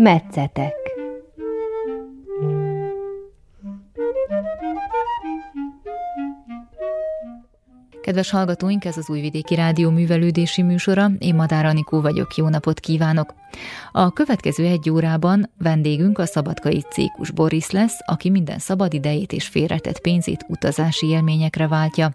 Metszetek Kedves hallgatóink, ez az Újvidéki Rádió művelődési műsora, én Madár Anikó vagyok, jó napot kívánok! A következő egy órában vendégünk a szabadkai Cékus Boris lesz, aki minden szabad idejét és félretett pénzét utazási élményekre váltja.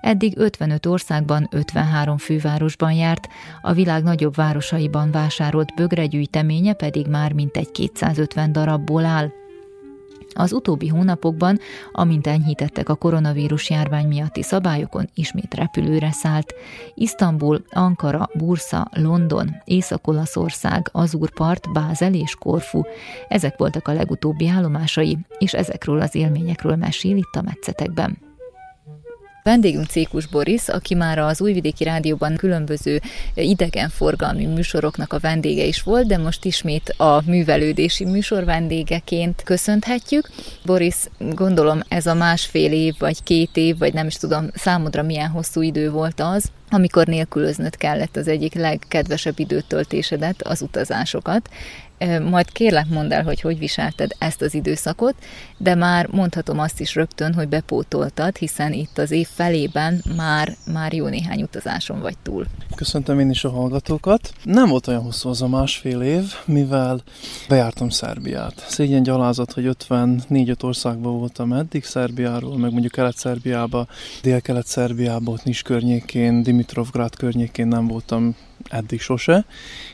Eddig 55 országban, 53 fővárosban járt, a világ nagyobb városaiban vásárolt bögregyűjteménye pedig már mintegy 250 darabból áll. Az utóbbi hónapokban, amint enyhítettek a koronavírus járvány miatti szabályokon, ismét repülőre szállt. Isztambul, Ankara, Bursa, London, Észak-Olaszország, Azurpart, Bázel és Korfu. Ezek voltak a legutóbbi állomásai, és ezekről az élményekről mesél itt a metszetekben. Vendégünk Cékus Boris, aki már az Újvidéki Rádióban különböző idegenforgalmi műsoroknak a vendége is volt, de most ismét a művelődési műsor vendégeként köszönhetjük. Boris, gondolom ez a másfél év, vagy két év, vagy nem is tudom számodra milyen hosszú idő volt az, amikor nélkülöznöd kellett az egyik legkedvesebb időtöltésedet, az utazásokat. Majd kérlek mondd el, hogy hogy viselted ezt az időszakot, de már mondhatom azt is rögtön, hogy bepótoltad, hiszen itt az év felében már, már jó néhány utazáson vagy túl. Köszöntöm én is a hallgatókat. Nem volt olyan hosszú az a másfél év, mivel bejártam Szerbiát. Szégyen gyalázat, hogy 54 országban voltam eddig Szerbiáról, meg mondjuk Kelet-Szerbiába, Dél-Kelet-Szerbiába, ott Nis környékén, Dimitrovgrad környékén nem voltam eddig sose,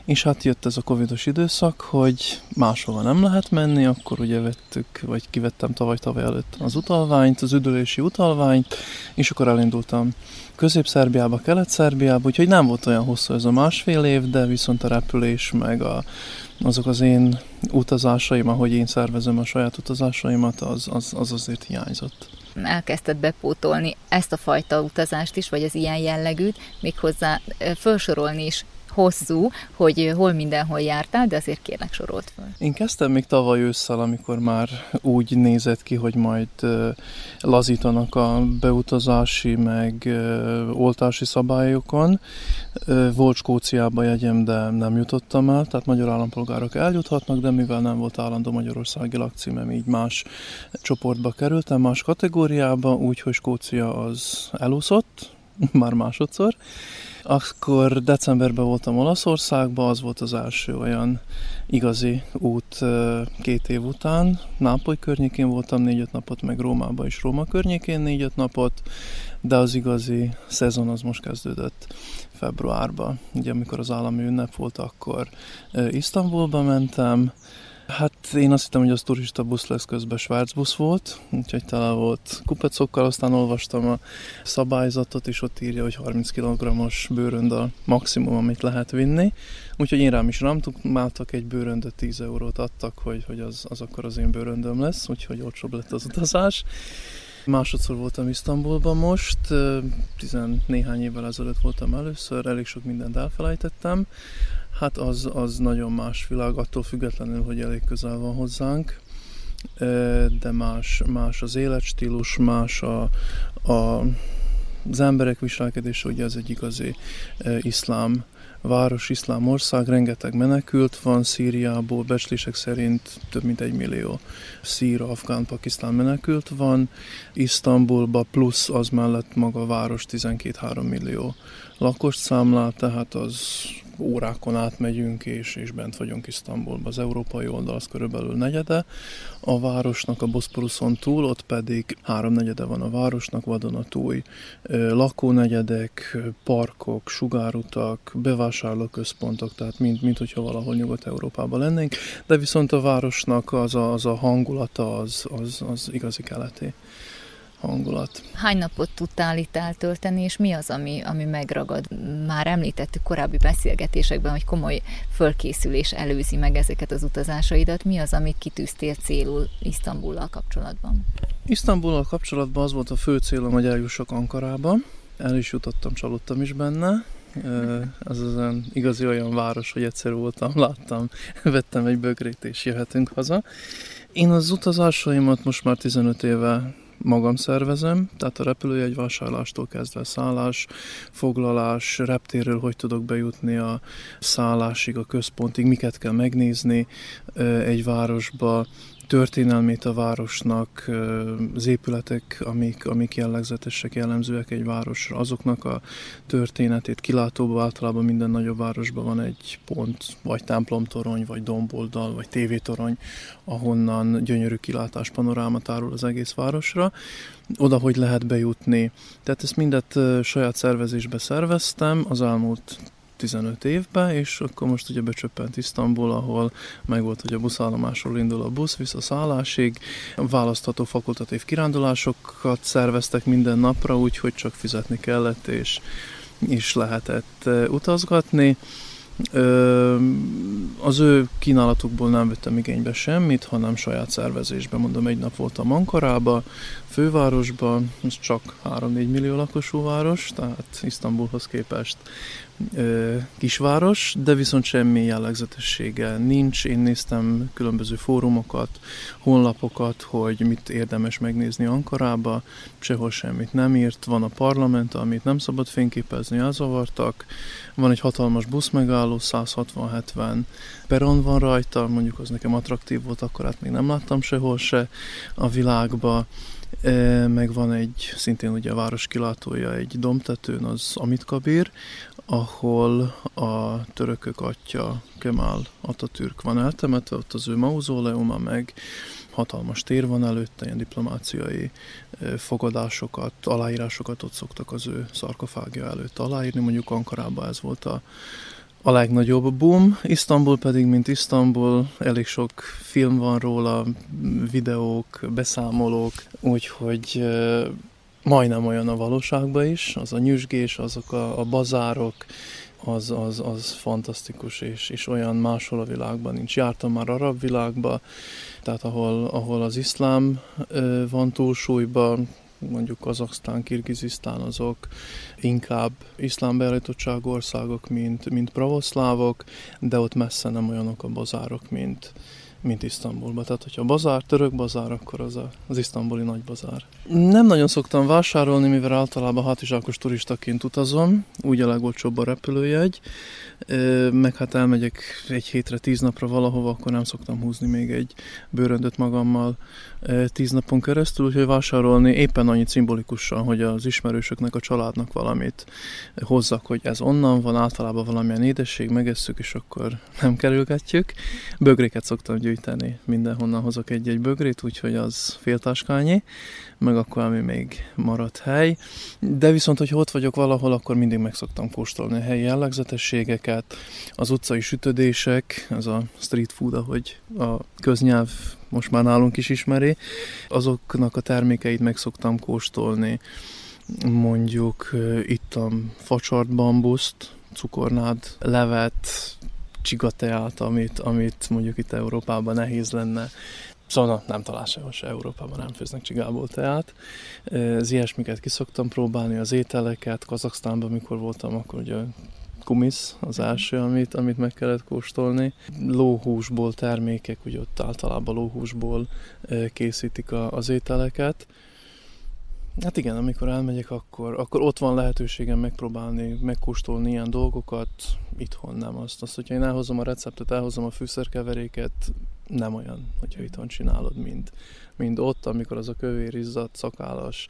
és hát jött ez a covidos időszak, hogy máshova nem lehet menni, akkor ugye vettük, vagy kivettem tavaly-tavaly előtt az utalványt, az üdülési utalványt, és akkor elindultam Közép-Szerbiába, Kelet-Szerbiába, úgyhogy nem volt olyan hosszú ez a másfél év, de viszont a repülés, meg a, azok az én utazásaim, ahogy én szervezem a saját utazásaimat, az, az, az azért hiányzott. Elkezdted bepótolni ezt a fajta utazást is, vagy az ilyen jellegűt, méghozzá felsorolni is hosszú, hogy hol mindenhol jártál, de azért kérlek sorolt fel. Én kezdtem még tavaly ősszel, amikor már úgy nézett ki, hogy majd lazítanak a beutazási meg oltási szabályokon. Volt Skóciába jegyem, de nem jutottam el, tehát magyar állampolgárok eljuthatnak, de mivel nem volt állandó magyarországi lakcímem, így más csoportba kerültem, más kategóriába, úgyhogy Skócia az elúszott, már másodszor, akkor decemberben voltam Olaszországban, az volt az első olyan igazi út két év után. Nápoly környékén voltam négy-öt napot, meg Rómában is Róma környékén négy-öt napot, de az igazi szezon az most kezdődött februárban. Ugye amikor az állami ünnep volt, akkor Isztambulba mentem, Hát én azt hittem, hogy az turista busz lesz, közben busz volt, úgyhogy tele volt kupecokkal, aztán olvastam a szabályzatot, és ott írja, hogy 30 kg-os bőrönd a maximum, amit lehet vinni. Úgyhogy én rám is rámtukmáltak egy bőröndöt, 10 eurót adtak, hogy, hogy az, az akkor az én bőröndöm lesz, úgyhogy olcsóbb lett az utazás. Másodszor voltam Isztambulban most, tizen néhány évvel ezelőtt voltam először, elég sok mindent elfelejtettem. Hát az, az nagyon más világ, attól függetlenül, hogy elég közel van hozzánk, de más, más az életstílus, más a, a, az emberek viselkedése, ugye ez egy igazi iszlám város, iszlám ország, rengeteg menekült van Szíriából, becslések szerint több mint egy millió szír, afgán, pakisztán menekült van, Isztambulba plusz az mellett maga a város 12-3 millió lakost számlál, tehát az órákon átmegyünk, és, és bent vagyunk Isztambulban. Az európai oldal az körülbelül negyede a városnak a Boszporuszon túl, ott pedig háromnegyede van a városnak, vadonatúj lakónegyedek, parkok, sugárutak, bevásárlóközpontok, tehát mint, mint hogyha valahol Nyugat-Európában lennénk, de viszont a városnak az a, az a hangulata az, az, az igazi keleti hangulat. Hány napot tudtál itt eltölteni, és mi az, ami, ami megragad? Már említettük korábbi beszélgetésekben, hogy komoly fölkészülés előzi meg ezeket az utazásaidat. Mi az, amit kitűztél célul Isztambullal kapcsolatban? Isztambullal kapcsolatban az volt a fő célom, hogy eljussak Ankarába. El is jutottam, csalódtam is benne. Ez az olyan igazi olyan város, hogy egyszer voltam, láttam, vettem egy bögrét és jöhetünk haza. Én az utazásaimat most már 15 éve magam szervezem, tehát a repülőjegy vásárlástól kezdve szállás, foglalás, reptérről hogy tudok bejutni a szállásig, a központig, miket kell megnézni egy városba, történelmét a városnak, az épületek, amik, amik jellegzetesek, jellemzőek egy városra, azoknak a történetét kilátóban általában minden nagyobb városban van egy pont, vagy templomtorony, vagy domboldal, vagy tévétorony, ahonnan gyönyörű kilátás, panoráma tárul az egész városra, oda hogy lehet bejutni. Tehát ezt mindet saját szervezésbe szerveztem az elmúlt 15 évben, és akkor most ugye becsöppent Isztambul, ahol meg volt, hogy a buszállomásról indul a busz, vissza szállásig, választható fakultatív kirándulásokat szerveztek minden napra, úgyhogy csak fizetni kellett, és is lehetett utazgatni. Az ő kínálatukból nem vettem igénybe semmit, hanem saját szervezésben. Mondom, egy nap voltam Ankarába, fővárosban, ez csak 3-4 millió lakosú város, tehát Isztambulhoz képest kisváros, de viszont semmi jellegzetessége nincs. Én néztem különböző fórumokat, honlapokat, hogy mit érdemes megnézni Ankarába, sehol semmit nem írt. Van a parlament, amit nem szabad fényképezni, elzavartak. Van egy hatalmas buszmegálló, 160-70 peron van rajta, mondjuk az nekem attraktív volt, akkor hát még nem láttam sehol se a világba meg van egy, szintén ugye a város kilátója egy domtetőn, az Amit Kabir, ahol a törökök atya Kemal Atatürk van eltemetve, ott az ő mauzóleuma, meg hatalmas tér van előtte, ilyen diplomáciai fogadásokat, aláírásokat ott szoktak az ő szarkofágja előtt aláírni, mondjuk Ankarában ez volt a a legnagyobb boom. Isztambul pedig, mint Isztambul, elég sok film van róla, videók, beszámolók, úgyhogy majdnem olyan a valóságban is, az a nyüzsgés, azok a, a bazárok, az, az, az fantasztikus, és, és olyan máshol a világban nincs. Jártam már arab világba, tehát ahol, ahol az iszlám van túlsúlyban, mondjuk Kazaksztán, Kirgizisztán azok inkább iszlám beállítottságú országok, mint, mint pravoszlávok, de ott messze nem olyanok a bazárok, mint, mint Isztambulban. Tehát, hogyha bazár, török bazár, akkor az a, az isztambuli nagy bazár. Nem nagyon szoktam vásárolni, mivel általában hátizsákos turistaként utazom, úgy a legolcsóbb a repülőjegy, meg hát elmegyek egy hétre, tíz napra valahova, akkor nem szoktam húzni még egy bőröndöt magammal tíz napon keresztül, úgyhogy vásárolni éppen annyit szimbolikusan, hogy az ismerősöknek, a családnak valamit hozzak, hogy ez onnan van, általában valamilyen édesség, megesszük, és akkor nem kerülgetjük. Bögréket szoktam gyűjteni, mindenhonnan hozok egy-egy bögrét, úgyhogy az féltáskányi, meg akkor ami még maradt hely. De viszont, hogy ott vagyok valahol, akkor mindig meg szoktam kóstolni a helyi jellegzetességeket, az utcai sütödések, az a street food, ahogy a köznyelv most már nálunk is ismeri, azoknak a termékeit meg szoktam kóstolni. Mondjuk itt a facsart bambuszt, cukornád, levet, csigateát, amit, amit mondjuk itt Európában nehéz lenne Szóval nem talál sehol se Európában nem főznek csigából teát. Ez ilyesmiket kiszoktam próbálni, az ételeket. Kazaksztánban, mikor voltam, akkor ugye kumisz az első, amit, amit meg kellett kóstolni. Lóhúsból termékek, ugye ott általában lóhúsból készítik az ételeket. Hát igen, amikor elmegyek, akkor, akkor ott van lehetőségem megpróbálni, megkóstolni ilyen dolgokat, itthon nem azt. Azt, hogyha én elhozom a receptet, elhozom a fűszerkeveréket, nem olyan, hogyha itthon csinálod, mint, mint ott, amikor az a kövér izzadt, szakállas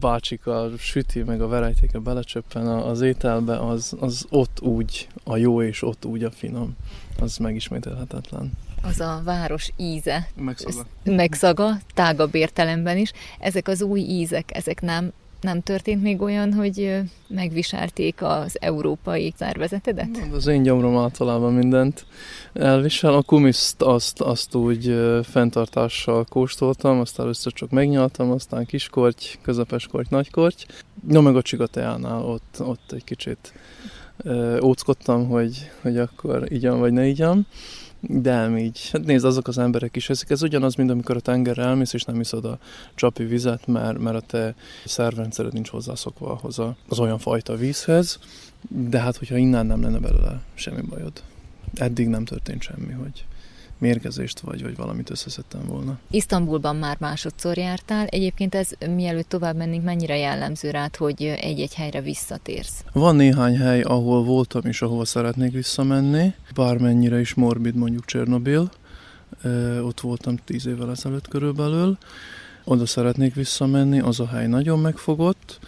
bácsika süti, meg a verejtéke belecsöppen az ételbe, az, az ott úgy a jó, és ott úgy a finom. Az megismételhetetlen. Az a város íze. Megszaga. Megszaga, tágabb értelemben is. Ezek az új ízek, ezek nem nem történt még olyan, hogy megviselték az európai szervezetedet? Az én gyomrom általában mindent elvisel. A kumiszt azt, azt úgy fenntartással kóstoltam, azt először csak megnyaltam, aztán kiskorty, közepes korty, nagykorty. No, meg a csigateánál ott, ott egy kicsit óckodtam, hogy, hogy akkor igyam vagy ne igyam. De nem így. Hát nézd, azok az emberek is eszik. Ez ugyanaz, mint amikor a tengerre elmész, és nem iszod a csapi vizet, mert, mert a te szervrendszered nincs hozzászokva ahhoz az olyan fajta vízhez. De hát, hogyha innen nem lenne belőle semmi bajod. Eddig nem történt semmi, hogy mérgezést, vagy, vagy valamit összeszedtem volna. Isztambulban már másodszor jártál. Egyébként ez mielőtt tovább mennénk, mennyire jellemző rád, hogy egy-egy helyre visszatérsz? Van néhány hely, ahol voltam és ahova szeretnék visszamenni, bármennyire is morbid mondjuk Csernobil. Ott voltam tíz évvel ezelőtt körülbelül. Oda szeretnék visszamenni, az a hely nagyon megfogott.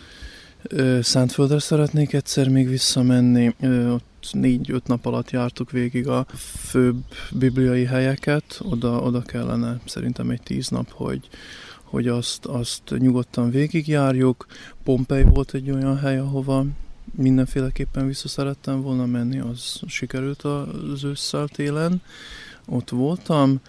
Szentföldre szeretnék egyszer még visszamenni, ott négy-öt nap alatt jártuk végig a főbb bibliai helyeket, oda, oda kellene szerintem egy tíz nap, hogy, hogy azt, azt nyugodtan végigjárjuk. Pompei volt egy olyan hely, ahova mindenféleképpen vissza szerettem volna menni, az sikerült az ősszel télen. Ott voltam.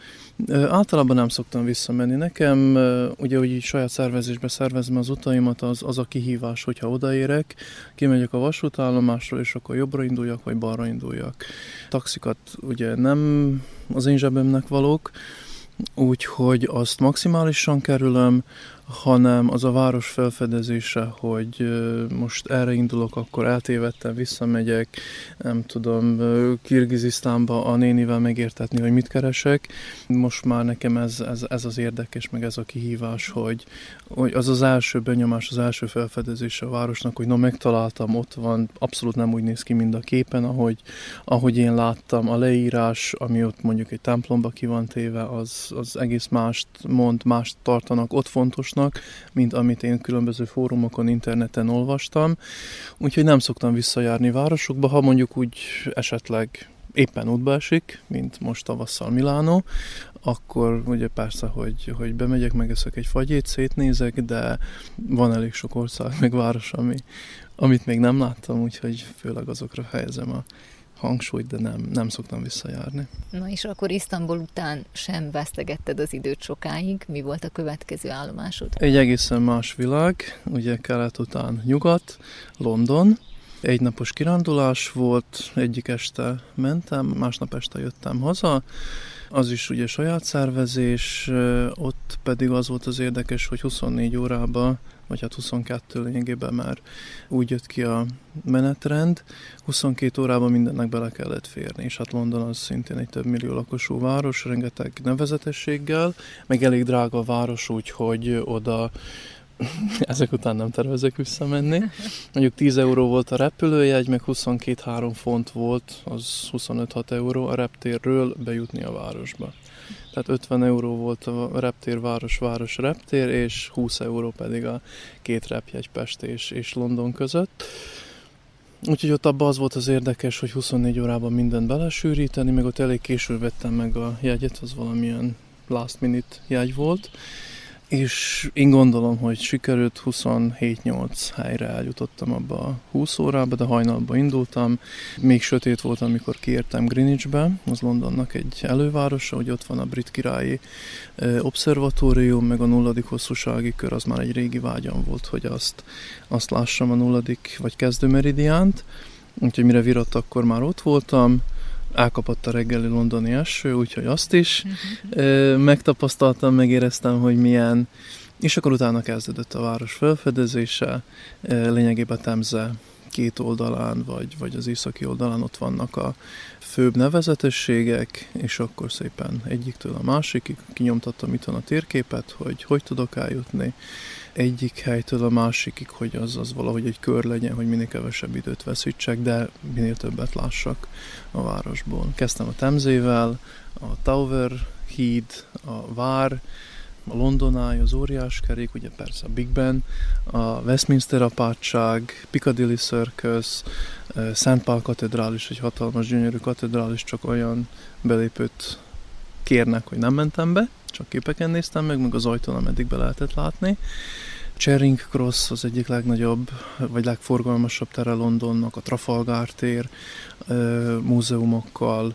Általában nem szoktam visszamenni. Nekem, ugye, hogy saját szervezésbe szervezem az utaimat, az, az a kihívás, hogyha odaérek, kimegyek a vasútállomásról, és akkor jobbra induljak, vagy balra induljak. Taxikat ugye nem az én zsebemnek valók, úgyhogy azt maximálisan kerülöm, hanem az a város felfedezése, hogy most erre indulok, akkor eltévedtem, visszamegyek, nem tudom, Kirgizisztánba a nénivel megértetni, hogy mit keresek. Most már nekem ez, ez, ez az érdekes, meg ez a kihívás, hogy, hogy az az első benyomás, az első felfedezése a városnak, hogy na megtaláltam, ott van, abszolút nem úgy néz ki, mint a képen, ahogy, ahogy én láttam. A leírás, ami ott mondjuk egy templomba ki van téve, az, az egész mást mond, mást tartanak ott fontos fontosnak, mint amit én különböző fórumokon, interneten olvastam. Úgyhogy nem szoktam visszajárni városokba, ha mondjuk úgy esetleg éppen útba esik, mint most tavasszal Milánó, akkor ugye persze, hogy, hogy bemegyek, megeszek egy fagyét, szétnézek, de van elég sok ország, meg város, ami, amit még nem láttam, úgyhogy főleg azokra helyezem a hangsúlyt, de nem, nem szoktam visszajárni. Na és akkor Isztambul után sem vesztegetted az időt sokáig. Mi volt a következő állomásod? Egy egészen más világ, ugye kelet után nyugat, London. Egy napos kirándulás volt, egyik este mentem, másnap este jöttem haza. Az is ugye saját szervezés, ott pedig az volt az érdekes, hogy 24 órában vagy hát 22 lényegében már úgy jött ki a menetrend, 22 órában mindennek bele kellett férni, és hát London az szintén egy több millió lakosú város, rengeteg nevezetességgel, meg elég drága város, úgyhogy oda ezek után nem tervezek visszamenni. Mondjuk 10 euró volt a repülőjegy, meg 22-3 font volt, az 25-6 euró a reptérről bejutni a városba. Tehát 50 euró volt a reptér város-város reptér, és 20 euró pedig a két repjegy Pest és, és London között. Úgyhogy ott abban az volt az érdekes, hogy 24 órában mindent belesűríteni, meg ott elég későn vettem meg a jegyet, az valamilyen last minute jegy volt, és én gondolom, hogy sikerült 27-8 helyre eljutottam abba a 20 órába, de hajnalba indultam. Még sötét volt, amikor kiértem Greenwichbe, az Londonnak egy elővárosa, hogy ott van a brit királyi obszervatórium, meg a nulladik hosszúsági kör, az már egy régi vágyam volt, hogy azt, azt lássam a nulladik vagy kezdő meridiánt. Úgyhogy mire virott, akkor már ott voltam elkapott a reggeli londoni eső, úgyhogy azt is. Uh-huh. megtapasztaltam, megéreztem, hogy milyen, és akkor utána kezdődött a város felfedezése, lényegében Temze két oldalán, vagy, vagy az északi oldalán ott vannak a főbb nevezetességek, és akkor szépen egyiktől a másikig kinyomtattam itt a térképet, hogy hogy tudok eljutni egyik helytől a másikig, hogy az, az valahogy egy kör legyen, hogy minél kevesebb időt veszítsek, de minél többet lássak a városból. Kezdtem a Temzével, a Tower híd, a vár, a Londonáj, az óriás kerék, ugye persze a Big Ben, a Westminster apátság, Piccadilly Circus, Szent Pál katedrális, egy hatalmas gyönyörű katedrális, csak olyan belépőt kérnek, hogy nem mentem be, csak képeken néztem meg, meg az ajtón, ameddig be lehetett látni. Charing Cross az egyik legnagyobb, vagy legforgalmasabb tere Londonnak, a Trafalgar tér múzeumokkal,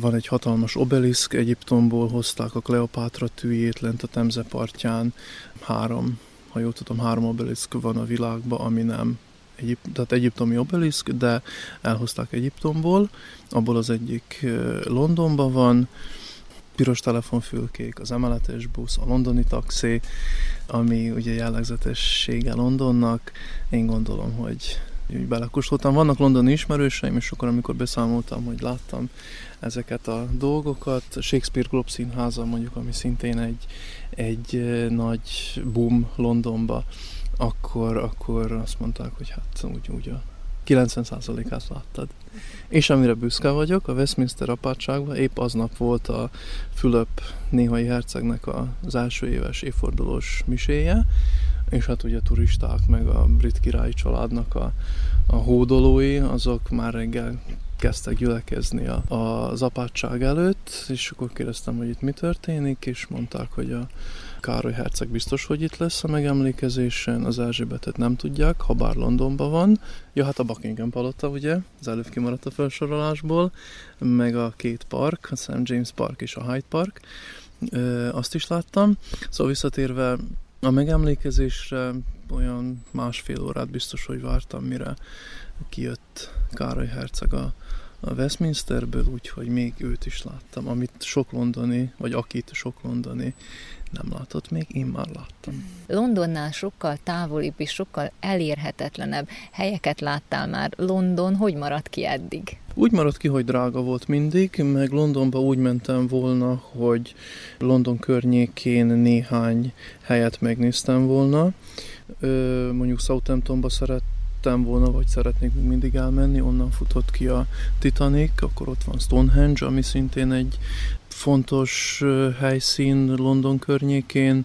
van egy hatalmas obeliszk, Egyiptomból hozták a Kleopátra tűjét lent a Temze partján. Három, ha jól tudom, három obeliszk van a világban, ami nem Egyip, tehát egyiptomi obeliszk, de elhozták Egyiptomból. Abból az egyik Londonban van, piros telefonfülkék, az emeletes busz, a londoni taxi, ami ugye jellegzetessége Londonnak. Én gondolom, hogy úgy belekóstoltam. Vannak londoni ismerőseim, és akkor amikor beszámoltam, hogy láttam ezeket a dolgokat, Shakespeare Globe színháza mondjuk, ami szintén egy, egy nagy boom Londonba, akkor, akkor azt mondták, hogy hát úgy, úgy a 90%-át láttad. És amire büszke vagyok, a Westminster apátságban épp aznap volt a Fülöp néhai hercegnek az első éves évfordulós miséje, és hát ugye turisták, meg a brit királyi családnak a, a hódolói, azok már reggel kezdtek gyülekezni a, az apátság előtt, és akkor kérdeztem, hogy itt mi történik, és mondták, hogy a Károly herceg biztos, hogy itt lesz a megemlékezésen, az Erzsébetet nem tudják, ha bár Londonban van. Ja, hát a Buckingham palota, ugye, az előbb kimaradt a felsorolásból, meg a két park, a St. James Park és a Hyde Park, Ö, azt is láttam. Szóval visszatérve a megemlékezésre olyan másfél órát biztos, hogy vártam, mire kijött Károly herceg a, a Westminsterből, úgyhogy még őt is láttam, amit sok londoni, vagy akit sok londoni nem látott még, én már láttam. Londonnál sokkal távolibb és sokkal elérhetetlenebb helyeket láttál már. London hogy maradt ki eddig? Úgy maradt ki, hogy drága volt mindig, meg Londonba úgy mentem volna, hogy London környékén néhány helyet megnéztem volna. Mondjuk Southamptonba szerettem volna, vagy szeretnék még mindig elmenni, onnan futott ki a Titanic, akkor ott van Stonehenge, ami szintén egy fontos helyszín London környékén.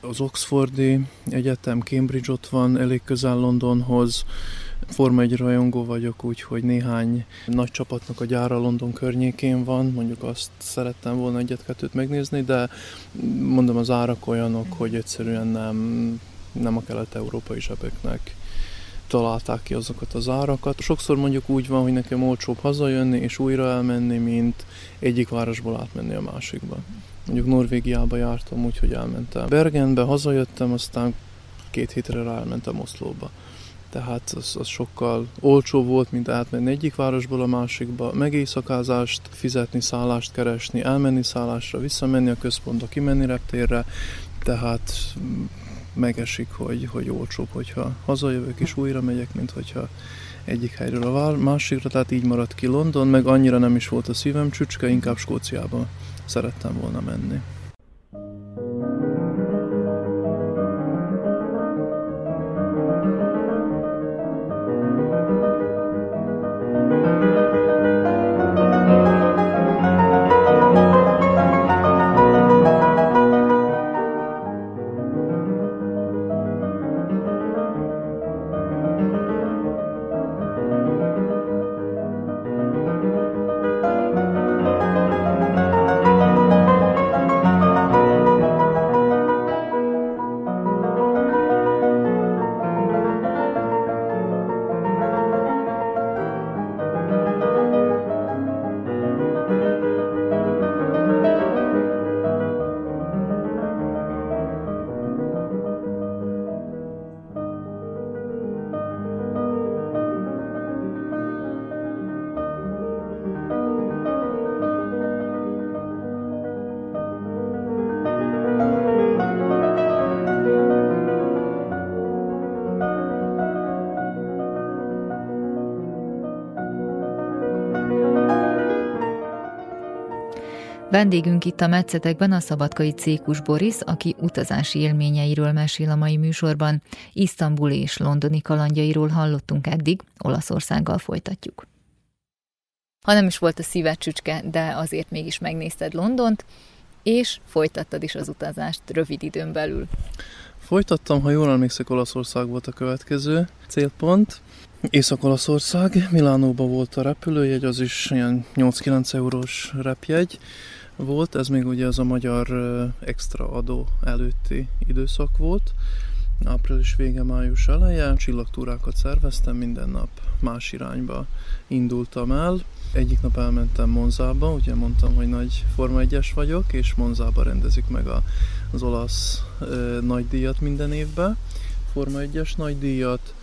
Az Oxfordi Egyetem, Cambridge ott van, elég közel Londonhoz. Forma egy rajongó vagyok, úgyhogy néhány nagy csapatnak a gyára London környékén van, mondjuk azt szerettem volna egyet-kettőt megnézni, de mondom az árak olyanok, hogy egyszerűen nem, nem a kelet-európai zsebeknek találták ki azokat az árakat. Sokszor mondjuk úgy van, hogy nekem olcsóbb hazajönni és újra elmenni, mint egyik városból átmenni a másikba. Mondjuk Norvégiába jártam, úgyhogy elmentem Bergenbe, hazajöttem, aztán két hétre rá elmentem Oszlóba. Tehát az, az sokkal olcsó volt, mint átmenni egyik városból a másikba, megéjszakázást, fizetni, szállást keresni, elmenni szállásra, visszamenni a központba, kimenni reptérre, tehát megesik, hogy, hogy olcsóbb, hogyha hazajövök és újra megyek, mint hogyha egyik helyről a másikra, tehát így maradt ki London, meg annyira nem is volt a szívem csücske, inkább Skóciába szerettem volna menni. Vendégünk itt a Metszetekben a szabadkai Cékus Boris, aki utazási élményeiről mesél a mai műsorban. Isztambul és londoni kalandjairól hallottunk eddig, Olaszországgal folytatjuk. Ha nem is volt a szíved csücske, de azért mégis megnézted Londont, és folytattad is az utazást rövid időn belül. Folytattam, ha jól emlékszek, Olaszország volt a következő célpont. Észak-Olaszország, Milánóban volt a repülőjegy, az is ilyen 8-9 eurós repjegy volt, ez még ugye az a magyar extra adó előtti időszak volt, április vége, május eleje, csillagtúrákat szerveztem, minden nap más irányba indultam el. Egyik nap elmentem Monzába, ugye mondtam, hogy nagy Forma 1 vagyok, és Monzába rendezik meg a, az olasz ö, nagydíjat minden évben. Forma 1-es nagydíjat,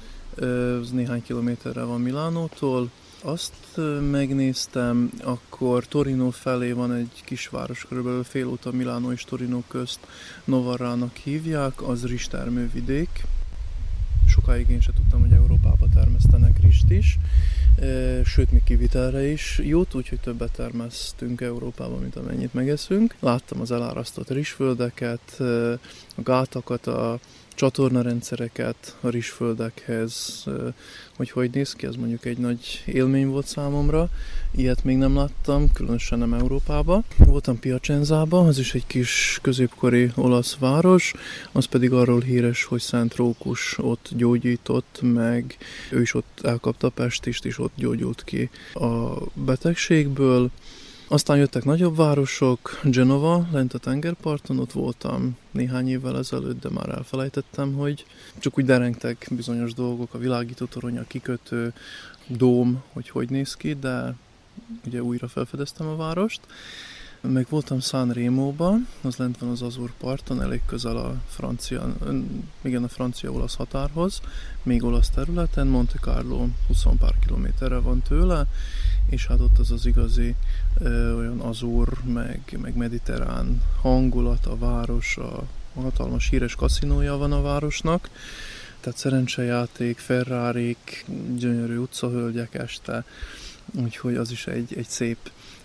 ez néhány kilométerre van Milánótól, azt megnéztem, akkor Torino felé van egy kisváros, körülbelül fél óta Milánó és Torino közt Novarrának hívják, az rizstermővidék. sokáig én sem tudtam, hogy Európába termesztenek rist is, sőt, mi kivitelre is jut, úgyhogy többet termesztünk Európában, mint amennyit megeszünk. Láttam az elárasztott rizsföldeket, a gátakat, a csatornarendszereket a rizsföldekhez, hogy hogy néz ki, ez mondjuk egy nagy élmény volt számomra. Ilyet még nem láttam, különösen nem Európába. Voltam Piacenzába, az is egy kis középkori olasz város, az pedig arról híres, hogy Szent Rókus ott gyógyított, meg ő is ott elkapta pestist, és ott gyógyult ki a betegségből. Aztán jöttek nagyobb városok, Genova, lent a tengerparton, ott voltam néhány évvel ezelőtt, de már elfelejtettem, hogy csak úgy derengtek bizonyos dolgok, a világító torony, a kikötő, dóm, hogy hogy néz ki, de ugye újra felfedeztem a várost. Meg voltam San Remo-ban, az lent van az Azur parton, elég közel a francia, igen, a francia-olasz határhoz, még olasz területen, Monte Carlo 20 pár kilométerre van tőle, és hát ott az az igazi ö, olyan azur, meg, meg mediterrán hangulat, a város, a, a hatalmas híres kaszinója van a városnak, tehát szerencsejáték, ferrari gyönyörű utcahölgyek este, úgyhogy az is egy, egy szép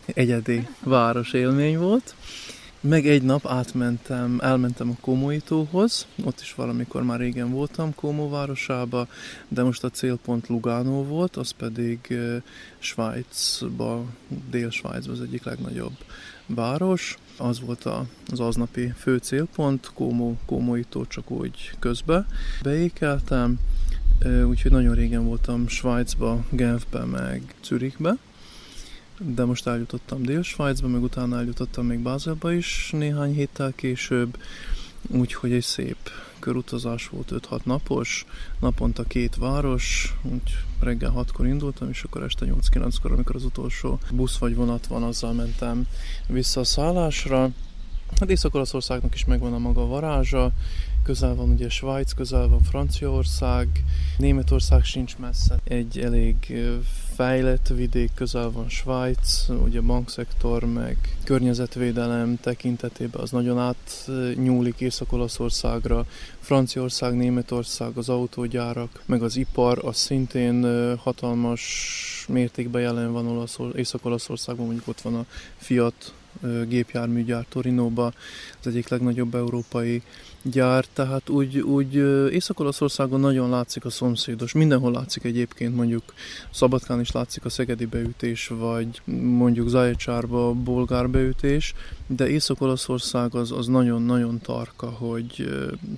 egyedi város élmény volt. Meg egy nap átmentem, elmentem a Kómoitóhoz, ott is valamikor már régen voltam Kómó városába, de most a célpont Lugano volt, az pedig Svájcba, Dél-Svájcba az egyik legnagyobb város. Az volt az aznapi fő célpont, Kómó, Kómoitó csak úgy közbe beékeltem, úgyhogy nagyon régen voltam Svájcba, Genfbe, meg Zürichbe de most eljutottam Dél-Svájcba, meg utána eljutottam még Bázelba is néhány héttel később, úgyhogy egy szép körutazás volt 5-6 napos, naponta két város, úgy reggel 6-kor indultam, és akkor este 8-9-kor, amikor az utolsó busz vagy vonat van, azzal mentem vissza a szállásra. Hát Észak-Olaszországnak is megvan a maga varázsa, közel van ugye Svájc, közel van Franciaország, Németország sincs messze, egy elég fejlett vidék, közel van Svájc, ugye bankszektor, meg környezetvédelem tekintetében az nagyon átnyúlik Észak-Olaszországra, Franciaország, Németország, az autógyárak, meg az ipar, az szintén hatalmas mértékben jelen van Olaszor, Észak-Olaszországban, mondjuk ott van a Fiat gépjárműgyár Torinóba, az egyik legnagyobb európai gyár, tehát úgy, úgy Észak-Olaszországon nagyon látszik a szomszédos, mindenhol látszik egyébként, mondjuk Szabadkán is látszik a szegedi beütés, vagy mondjuk Zajecsárba bolgár beütés, de Észak-Olaszország az, az nagyon-nagyon tarka, hogy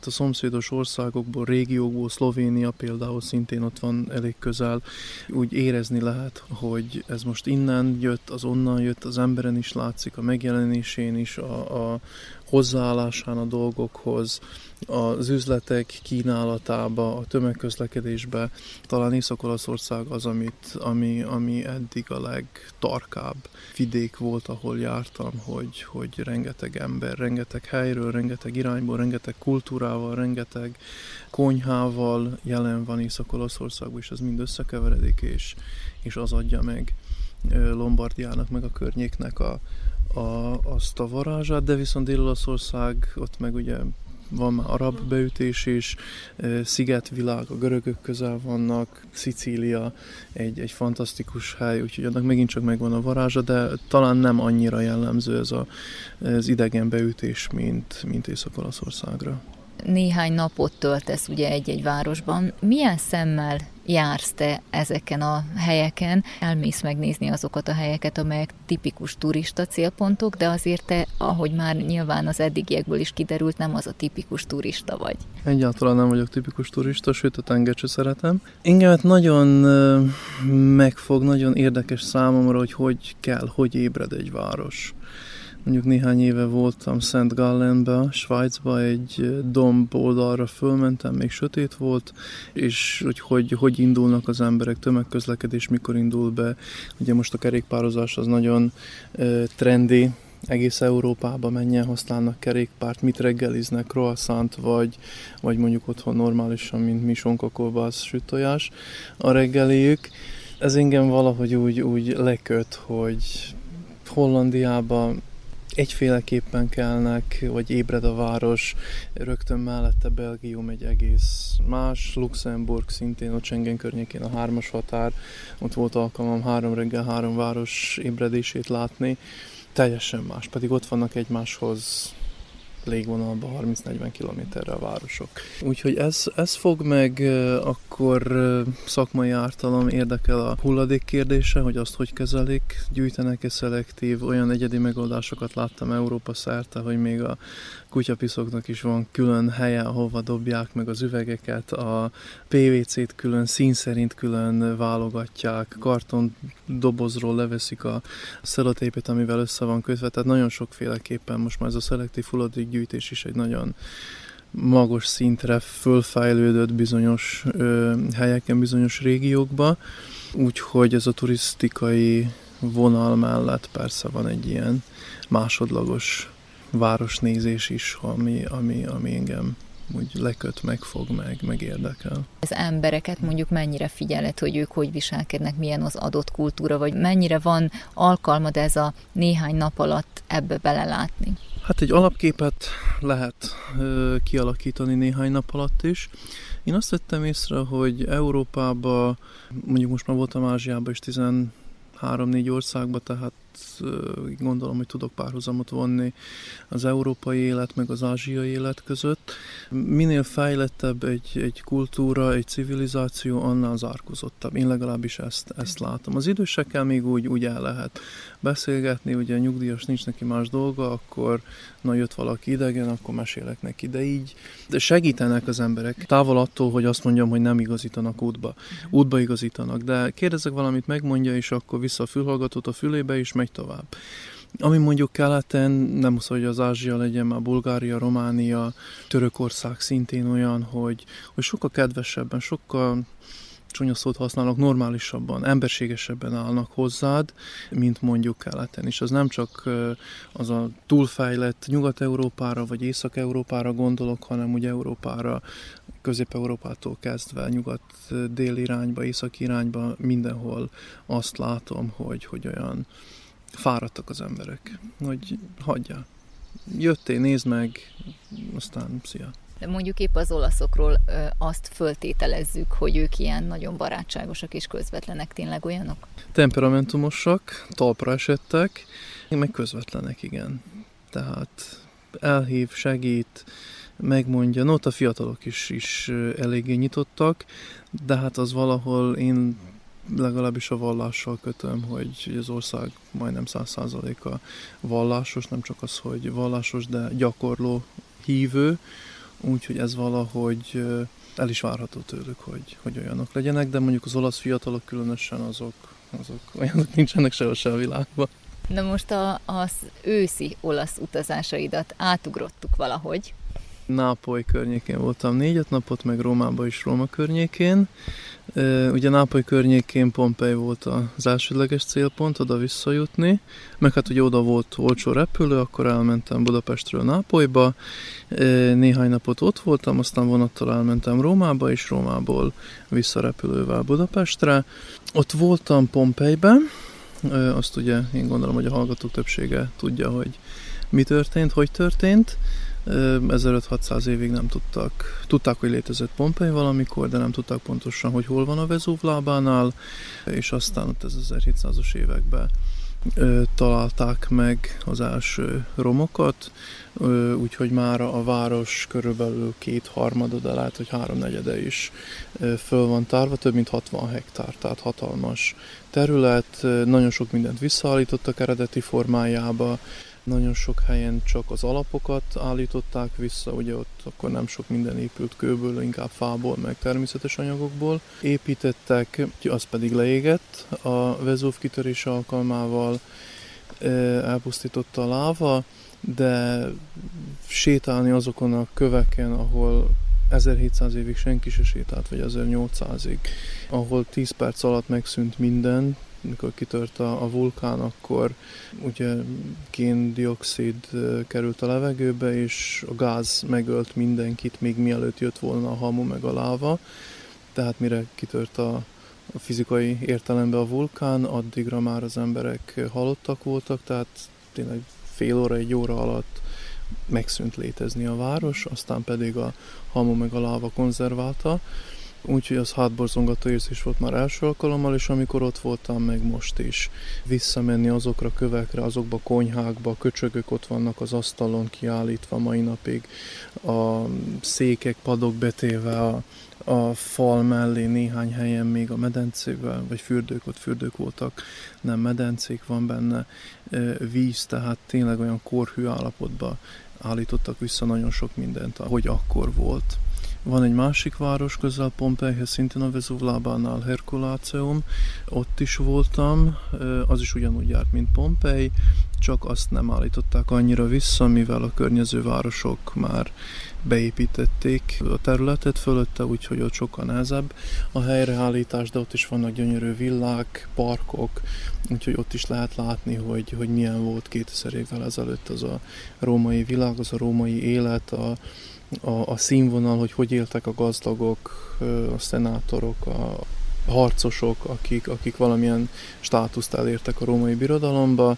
a szomszédos országokból, régiókból, Szlovénia például szintén ott van elég közel, úgy érezni lehet, hogy ez most innen jött, az onnan jött, az emberen is látszik, a megjelenésén is, a, a, hozzáállásán a dolgokhoz, az üzletek kínálatába, a tömegközlekedésbe. Talán Észak-Olaszország az, amit, ami, ami eddig a legtarkább vidék volt, ahol jártam, hogy, hogy rengeteg ember, rengeteg helyről, rengeteg irányból, rengeteg kultúrával, rengeteg konyhával jelen van Észak-Olaszországban, és ez mind összekeveredik, és, és az adja meg Lombardiának, meg a környéknek a, a, azt a varázsát, de viszont Dél-Olaszország, ott meg ugye van már arab beütés is, szigetvilág, a görögök közel vannak, Szicília egy, egy fantasztikus hely, úgyhogy annak megint csak megvan a varázsa, de talán nem annyira jellemző ez a, az idegen beütés, mint, mint Észak-Olaszországra néhány napot töltesz ugye egy-egy városban. Milyen szemmel jársz te ezeken a helyeken? Elmész megnézni azokat a helyeket, amelyek tipikus turista célpontok, de azért te, ahogy már nyilván az eddigiekből is kiderült, nem az a tipikus turista vagy. Egyáltalán nem vagyok tipikus turista, sőt a tengert szeretem. Engemet nagyon megfog, nagyon érdekes számomra, hogy hogy kell, hogy ébred egy város mondjuk néhány éve voltam Szent Gallenbe, Svájcba, egy domb oldalra fölmentem, még sötét volt, és hogy, hogy hogy indulnak az emberek, tömegközlekedés mikor indul be. Ugye most a kerékpározás az nagyon uh, trendi, egész Európában menjen használnak kerékpárt, mit reggeliznek, croissant, vagy, vagy mondjuk otthon normálisan, mint mi sonkakolbász, sütojás a reggeliük. Ez engem valahogy úgy, úgy leköt, hogy Hollandiában egyféleképpen kelnek, vagy ébred a város, rögtön mellette Belgium egy egész más, Luxemburg szintén a Csengen környékén a hármas határ, ott volt alkalmam három reggel három város ébredését látni, teljesen más, pedig ott vannak egymáshoz légvonalba 30-40 kilométerre a városok. Úgyhogy ez, ez fog meg, akkor szakmai ártalom érdekel a hulladék kérdése, hogy azt hogy kezelik, gyűjtenek-e szelektív, olyan egyedi megoldásokat láttam Európa szerte, hogy még a kutyapiszoknak is van külön helye, ahova dobják meg az üvegeket, a PVC-t külön, szín szerint külön válogatják, karton dobozról leveszik a szelotépet, amivel össze van kötve, tehát nagyon sokféleképpen most már ez a szelektív hulladékgyűjtés is egy nagyon magas szintre fölfejlődött bizonyos ö, helyeken, bizonyos régiókba, úgyhogy ez a turisztikai vonal mellett persze van egy ilyen másodlagos városnézés is, ami, ami, ami engem úgy leköt, megfog, meg, meg érdekel. Az embereket mondjuk mennyire figyeled, hogy ők hogy viselkednek, milyen az adott kultúra, vagy mennyire van alkalmad ez a néhány nap alatt ebbe belelátni? Hát egy alapképet lehet ö, kialakítani néhány nap alatt is. Én azt vettem észre, hogy Európában, mondjuk most már voltam Ázsiában is 13-4 országban, tehát gondolom, hogy tudok párhuzamot vonni az európai élet meg az ázsiai élet között. Minél fejlettebb egy, egy kultúra, egy civilizáció, annál zárkozottabb. Én legalábbis ezt, ezt látom. Az idősekkel még úgy, úgy el lehet beszélgetni, ugye a nyugdíjas nincs neki más dolga, akkor na jött valaki idegen, akkor mesélek neki, de így de segítenek az emberek. Távol attól, hogy azt mondjam, hogy nem igazítanak útba. Útba igazítanak, de kérdezek valamit, megmondja, és akkor vissza a fülhallgatót a fülébe, és megy tovább. Ami mondjuk keleten, nem az, hogy az Ázsia legyen, már Bulgária, Románia, Törökország szintén olyan, hogy, hogy sokkal kedvesebben, sokkal csúnya szót használnak, normálisabban, emberségesebben állnak hozzád, mint mondjuk keleten. És az nem csak az a túlfejlett Nyugat-Európára vagy Észak-Európára gondolok, hanem ugye Európára, Közép-Európától kezdve nyugat-dél irányba, észak irányba, mindenhol azt látom, hogy, hogy olyan fáradtak az emberek, hogy hagyja. Jöttél, nézd meg, aztán szia. De mondjuk épp az olaszokról ö, azt föltételezzük, hogy ők ilyen nagyon barátságosak és közvetlenek, tényleg olyanok? Temperamentumosak, talpra esettek, meg közvetlenek, igen. Tehát elhív, segít, megmondja, no, a fiatalok is, is eléggé nyitottak, de hát az valahol én legalábbis a vallással kötöm, hogy az ország majdnem száz százaléka vallásos, nem csak az, hogy vallásos, de gyakorló hívő, úgyhogy ez valahogy el is várható tőlük, hogy, hogy olyanok legyenek, de mondjuk az olasz fiatalok különösen azok, azok olyanok nincsenek sehol se a világban. Na most a, az őszi olasz utazásaidat átugrottuk valahogy. Nápoly környékén voltam négyet napot, meg Rómában is Róma környékén. Ugye Nápoly környékén Pompei volt az elsődleges célpont, oda visszajutni, meg hát ugye oda volt olcsó repülő, akkor elmentem Budapestről Nápolyba, néhány napot ott voltam, aztán vonattal elmentem Rómába, és Rómából visszarepülővel Budapestre. Ott voltam Pompeiben, azt ugye én gondolom, hogy a hallgatók többsége tudja, hogy mi történt, hogy történt. 1500 évig nem tudtak, tudták, hogy létezett Pompei valamikor, de nem tudták pontosan, hogy hol van a Vezúv lábánál, és aztán ott ez 1700-as években találták meg az első romokat, úgyhogy már a város körülbelül két harmada, de lehet, hogy háromnegyede is föl van tárva, több mint 60 hektár, tehát hatalmas terület, nagyon sok mindent visszaállítottak eredeti formájába, nagyon sok helyen csak az alapokat állították vissza, ugye ott akkor nem sok minden épült kőből, inkább fából, meg természetes anyagokból. Építettek, az pedig leégett a Vezúv kitörés alkalmával, elpusztította a láva, de sétálni azokon a köveken, ahol 1700 évig senki se sétált, vagy 1800-ig, ahol 10 perc alatt megszűnt minden, mikor kitört a, a vulkán, akkor ugye kéndioxid került a levegőbe, és a gáz megölt mindenkit, még mielőtt jött volna a hamu meg a láva. Tehát mire kitört a, a fizikai értelemben a vulkán, addigra már az emberek halottak voltak, tehát tényleg fél óra, egy óra alatt megszűnt létezni a város, aztán pedig a hamu meg a láva konzerválta, úgyhogy az hátborzongató érzés volt már első alkalommal, és amikor ott voltam, meg most is visszamenni azokra kövekre, azokba a konyhákba, a köcsögök ott vannak az asztalon kiállítva mai napig, a székek, padok betéve a, a fal mellé néhány helyen még a medencével, vagy fürdők, ott fürdők voltak, nem medencék van benne, víz, tehát tényleg olyan korhű állapotba állítottak vissza nagyon sok mindent, ahogy akkor volt. Van egy másik város közel Pompeihez, szintén a Vezuvlábánál Herkuláceum, ott is voltam, az is ugyanúgy járt, mint Pompei, csak azt nem állították annyira vissza, mivel a környező városok már beépítették a területet fölötte, úgyhogy ott sokkal nehezebb a helyreállítás, de ott is vannak gyönyörű villák, parkok, úgyhogy ott is lehet látni, hogy, hogy milyen volt 2000 évvel ezelőtt az a római világ, az a római élet, a, a, a színvonal, hogy hogy éltek a gazdagok, a szenátorok, a harcosok, akik, akik valamilyen státuszt elértek a római birodalomba,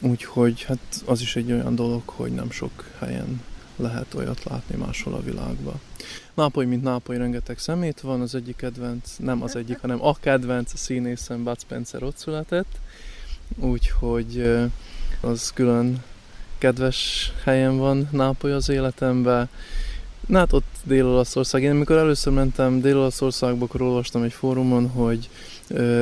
úgyhogy hát az is egy olyan dolog, hogy nem sok helyen lehet olyat látni máshol a világban. Nápoly, mint Nápoly, rengeteg szemét van, az egyik kedvenc, nem az egyik, hanem a kedvenc színészem Bud Spencer ott született, úgyhogy az külön kedves helyen van Nápoly az életemben. Na hát ott Dél-Olaszország. Én amikor először mentem Dél-Olaszországba, akkor olvastam egy fórumon, hogy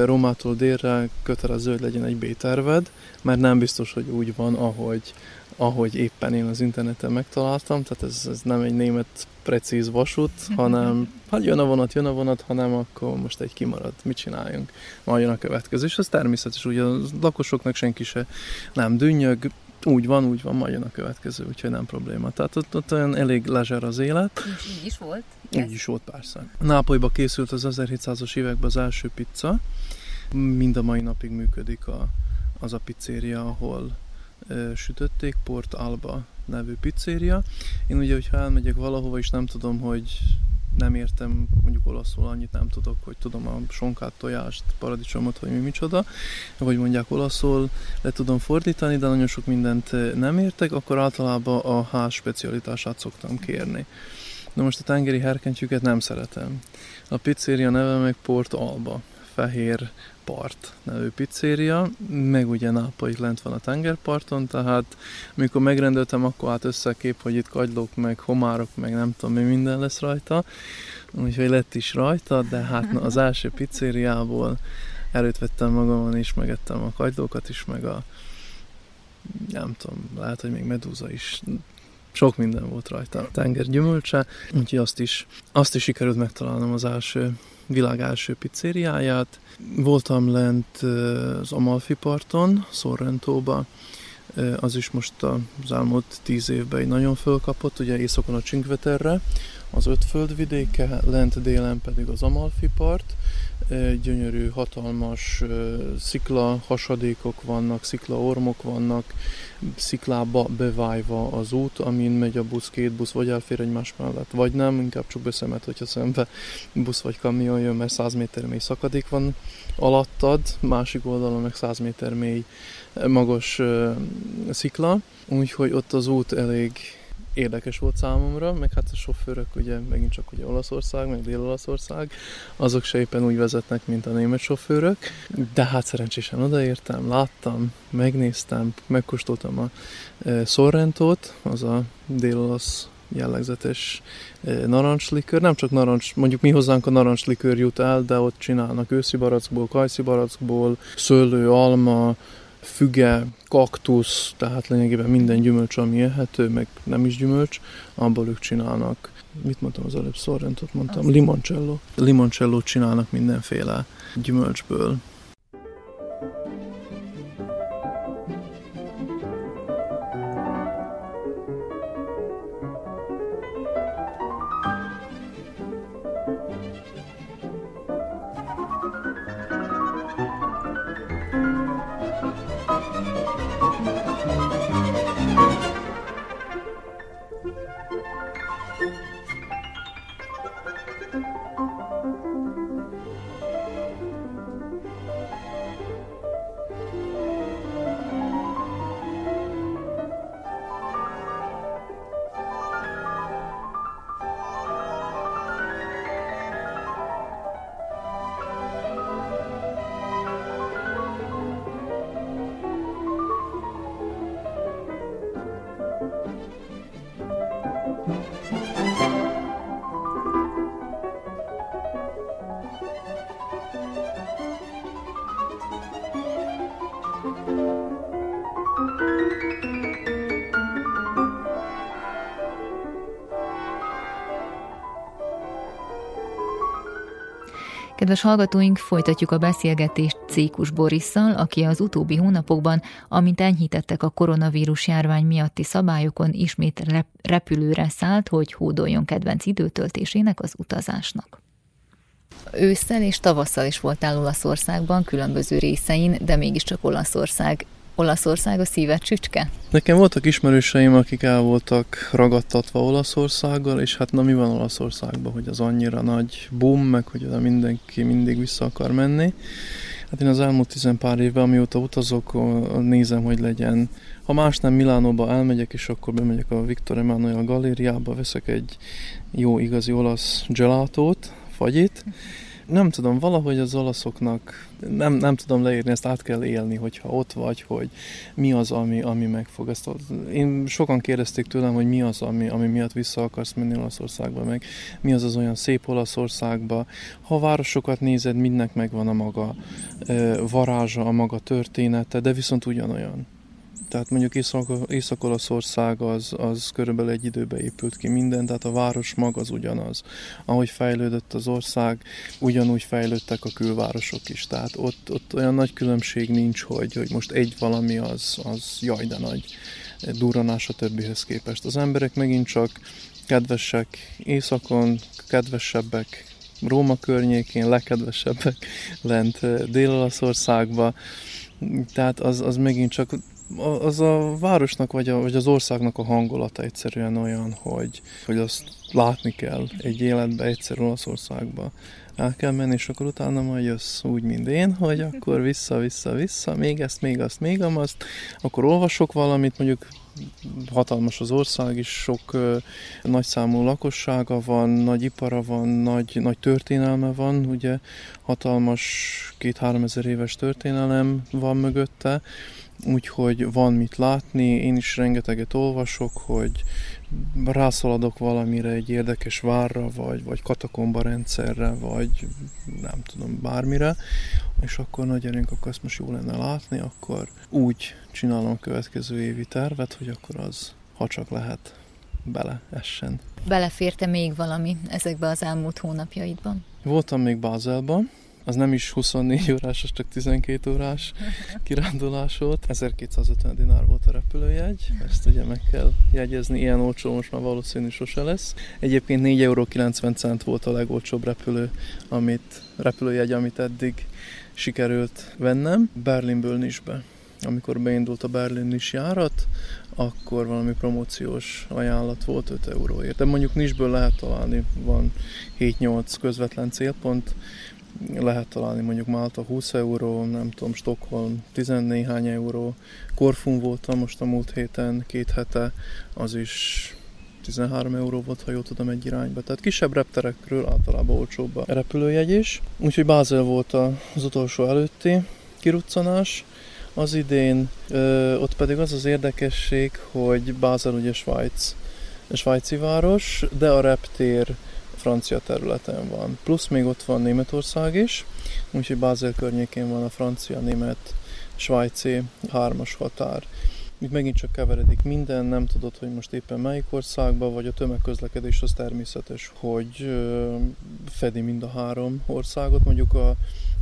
Rómától délre kötelező, hogy legyen egy B-terved, mert nem biztos, hogy úgy van, ahogy, ahogy éppen én az interneten megtaláltam, tehát ez, ez nem egy német precíz vasút, hanem hát jön a vonat, jön a vonat, hanem akkor most egy kimarad, mit csináljunk, majd jön a következő, és ez természetes, ugye a lakosoknak senki se nem dünnyög, úgy van, úgy van, majd jön a következő, úgyhogy nem probléma. Tehát ott, ott olyan elég lezser az élet. És így is volt? Így is volt, persze. Nápolyba készült az 1700-as években az első pizza. Mind a mai napig működik a, az a pizzéria, ahol e, sütötték, Port Alba nevű pizzéria. Én ugye, hogyha elmegyek valahova, és nem tudom, hogy nem értem mondjuk olaszul, annyit nem tudok, hogy tudom a sonkát, tojást, paradicsomot, vagy mi micsoda, vagy mondják olaszul, le tudom fordítani, de nagyon sok mindent nem értek, akkor általában a ház specialitását szoktam kérni. Na most a tengeri herkentyűket nem szeretem. A pizzeria neve meg Port Alba, fehér part nevű pizzéria, meg ugye Nápoly lent van a tengerparton, tehát amikor megrendeltem, akkor hát összekép, hogy itt kagylók, meg homárok, meg nem tudom mi minden lesz rajta, úgyhogy lett is rajta, de hát az első pizzériából előtt vettem magamon is, megettem a kagylókat is, meg a nem tudom, lehet, hogy még medúza is sok minden volt rajta. Tenger gyümölcse, úgyhogy azt is, azt is sikerült megtalálnom az első világ első pizzériáját. Voltam lent az Amalfi parton, Sorrentóba, az is most az elmúlt tíz évben egy nagyon fölkapott, ugye északon a Csinkveterre, az öt földvidéke, lent délen pedig az Amalfi part, gyönyörű, hatalmas szikla hasadékok vannak, szikla ormok vannak, sziklába bevájva az út, amin megy a busz, két busz, vagy elfér egymás mellett, vagy nem, inkább csak beszemet, hogyha szembe busz vagy kamion jön, mert 100 méter mély szakadék van alattad, másik oldalon meg 100 méter mély magas szikla, úgyhogy ott az út elég érdekes volt számomra, meg hát a sofőrök ugye megint csak ugye Olaszország, meg Dél-Olaszország, azok se éppen úgy vezetnek, mint a német sofőrök, de hát szerencsésen odaértem, láttam, megnéztem, megkóstoltam a e, Sorrentót, az a dél-olasz jellegzetes e, narancslikör. Nem csak narancs, mondjuk mi hozzánk a narancslikör jut el, de ott csinálnak őszi barackból, kajszi barackból, szőlő, alma, füge, kaktusz, tehát lényegében minden gyümölcs, ami ehető, meg nem is gyümölcs, abból ők csinálnak. Mit mondtam az előbb? Sorrentot mondtam. Limoncello. Limoncello csinálnak mindenféle gyümölcsből. Kedves hallgatóink, folytatjuk a beszélgetést Cékus Borisszal, aki az utóbbi hónapokban, amint enyhítettek a koronavírus járvány miatti szabályokon, ismét repülőre szállt, hogy hódoljon kedvenc időtöltésének az utazásnak. Ősszel és tavasszal is voltál Olaszországban, különböző részein, de mégiscsak Olaszország Olaszország a szíved csücske? Nekem voltak ismerőseim, akik el voltak ragadtatva Olaszországgal, és hát na mi van Olaszországban, hogy az annyira nagy boom, meg hogy oda mindenki mindig vissza akar menni. Hát én az elmúlt tizen pár évben, amióta utazok, nézem, hogy legyen. Ha más nem Milánóba elmegyek, és akkor bemegyek a Victor Emanuel galériába, veszek egy jó igazi olasz gelatót, fagyit, nem tudom, valahogy az olaszoknak nem, nem tudom leírni, ezt át kell élni, hogyha ott vagy, hogy mi az, ami, ami megfog. Ezt, én sokan kérdezték tőlem, hogy mi az, ami, ami miatt vissza akarsz menni Olaszországba, meg mi az az olyan szép Olaszországba. Ha a városokat nézed, mindnek megvan a maga varázsa, a maga története, de viszont ugyanolyan. Tehát mondjuk Észak-Olaszország az, az körülbelül egy időbe épült ki minden, tehát a város mag az ugyanaz. Ahogy fejlődött az ország, ugyanúgy fejlődtek a külvárosok is. Tehát ott, ott olyan nagy különbség nincs, hogy, hogy most egy valami az, az jaj, de nagy durranás a többihez képest. Az emberek megint csak kedvesek északon, kedvesebbek Róma környékén, lekedvesebbek lent Dél-Olaszországba, tehát az, az megint csak az a városnak vagy, a, vagy az országnak a hangulata egyszerűen olyan, hogy, hogy azt látni kell egy életbe, egyszer Olaszországba. El kell menni, és akkor utána majd jössz úgy, mint én, hogy akkor vissza, vissza, vissza, még ezt, még azt, még azt, akkor olvasok valamit, mondjuk hatalmas az ország is, sok ö, nagyszámú lakossága van, nagy ipara van, nagy, nagy történelme van, ugye hatalmas két-három ezer éves történelem van mögötte, úgyhogy van mit látni, én is rengeteget olvasok, hogy rászaladok valamire, egy érdekes várra, vagy, vagy katakomba rendszerre, vagy nem tudom, bármire, és akkor nagy gyerünk, akkor ezt most jó lenne látni, akkor úgy csinálom a következő évi tervet, hogy akkor az, ha csak lehet, bele essen. Beleférte még valami ezekbe az elmúlt hónapjaidban? Voltam még Bázelban, az nem is 24 órás, az csak 12 órás kirándulás volt. 1250 dinár volt a repülőjegy, ezt ugye meg kell jegyezni, ilyen olcsó most már valószínű sose lesz. Egyébként 4,90 euró volt a legolcsóbb repülő, amit, repülőjegy, amit eddig sikerült vennem, Berlinből Nisbe. Amikor beindult a Berlin is járat, akkor valami promóciós ajánlat volt 5 euróért. De mondjuk Nisből lehet találni, van 7-8 közvetlen célpont, lehet találni mondjuk Málta 20 euró, nem tudom, Stockholm 14 euró. Korfun voltam most a múlt héten, két hete, az is 13 euró volt, ha jól tudom, egy irányba. Tehát kisebb repterekről általában olcsóbb a repülőjegy is. Úgyhogy Bázel volt az utolsó előtti kiruccanás. Az idén ö, ott pedig az az érdekesség, hogy Bázel ugye Svájc, svájci város, de a reptér francia területen van. Plusz még ott van Németország is, úgyhogy Bázel környékén van a francia-német svájci hármas határ. Itt megint csak keveredik minden, nem tudod, hogy most éppen melyik országban, vagy a tömegközlekedés az természetes, hogy fedi mind a három országot. Mondjuk a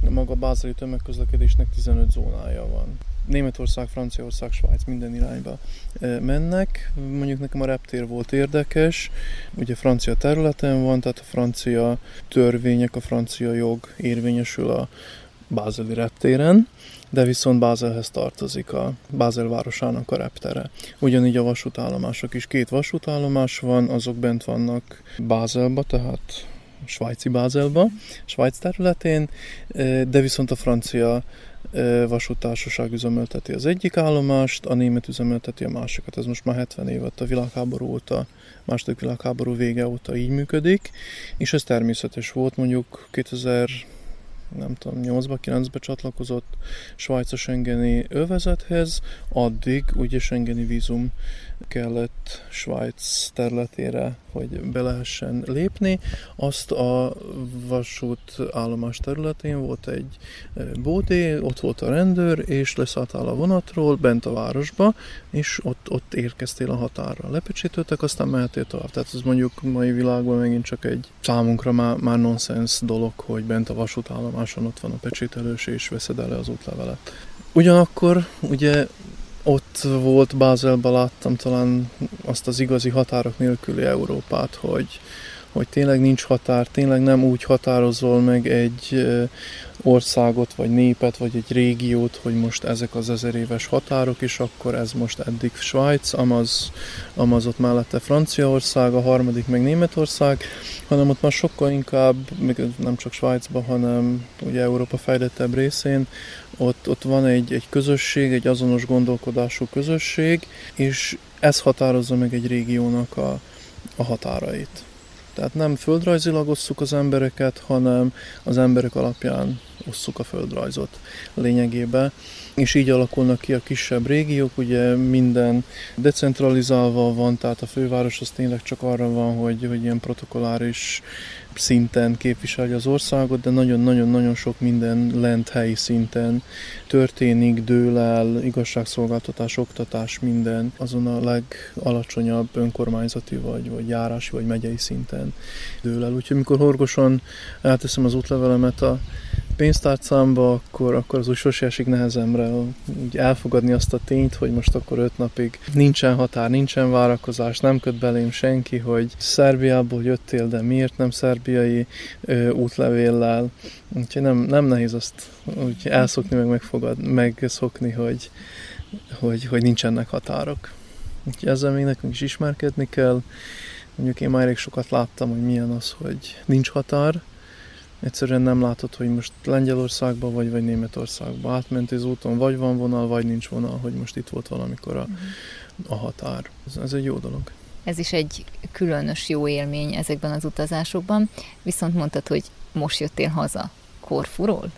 maga bázeli tömegközlekedésnek 15 zónája van. Németország, Franciaország, Svájc minden irányba mennek. Mondjuk nekem a reptér volt érdekes, ugye francia területen van, tehát a francia törvények, a francia jog érvényesül a bázeli reptéren, de viszont Bázelhez tartozik a Bázel városának a reptere. Ugyanígy a vasútállomások is. Két vasútállomás van, azok bent vannak Bázelba, tehát svájci Bázelba, Svájc területén, de viszont a francia vasútársaság üzemelteti az egyik állomást, a német üzemelteti a másikat. Ez most már 70 évet a világháború óta, második világháború vége óta így működik, és ez természetes volt mondjuk 2000 nem tudom, 8-ba, 9-be csatlakozott Svájc a Schengeni övezethez, addig ugye Schengeni vízum kellett Svájc területére hogy be lehessen lépni. Azt a vasút állomás területén volt egy bódé, ott volt a rendőr, és leszálltál a vonatról bent a városba, és ott, ott érkeztél a határra. Lepecsétöltek, aztán mehetél tovább. Tehát ez mondjuk mai világban megint csak egy számunkra már, már nonsens dolog, hogy bent a vasútállomáson ott van a pecsételős, és veszed el az útlevelet. Ugyanakkor ugye ott volt Bázelben láttam talán azt az igazi határok nélküli Európát, hogy, hogy tényleg nincs határ, tényleg nem úgy határozol meg egy országot, vagy népet, vagy egy régiót, hogy most ezek az ezer éves határok, és akkor ez most eddig Svájc, amaz, amaz ott mellette Franciaország, a harmadik meg Németország, hanem ott már sokkal inkább, nem csak Svájcban, hanem ugye Európa fejlettebb részén, ott, ott van egy, egy közösség, egy azonos gondolkodású közösség, és ez határozza meg egy régiónak a, a határait. Tehát nem földrajzilag osszuk az embereket, hanem az emberek alapján osszuk a földrajzot lényegében. És így alakulnak ki a kisebb régiók, ugye minden decentralizálva van, tehát a főváros az tényleg csak arra van, hogy, hogy ilyen protokoláris szinten képviselje az országot, de nagyon-nagyon-nagyon sok minden lent helyi szinten történik, dől el, igazságszolgáltatás, oktatás, minden azon a legalacsonyabb önkormányzati vagy, vagy járási vagy megyei szinten dől el. Úgyhogy mikor horgosan elteszem az útlevelemet a pénztárcámba, akkor, akkor az úgy sose esik nehezemre úgy elfogadni azt a tényt, hogy most akkor öt napig nincsen határ, nincsen várakozás, nem köt belém senki, hogy Szerbiából jöttél, de miért nem szerbiai ö, útlevéllel. Úgyhogy nem, nem nehéz azt úgy elszokni, meg megfogad, megszokni, hogy, hogy, hogy nincsenek határok. Úgyhogy ezzel még nekünk is ismerkedni kell. Mondjuk én már elég sokat láttam, hogy milyen az, hogy nincs határ, Egyszerűen nem látod, hogy most Lengyelországba vagy, vagy Németországba átment az úton, vagy van vonal, vagy nincs vonal, hogy most itt volt valamikor a, a határ. Ez, ez egy jó dolog. Ez is egy különös jó élmény ezekben az utazásokban, viszont mondtad, hogy most jöttél haza Korfuról?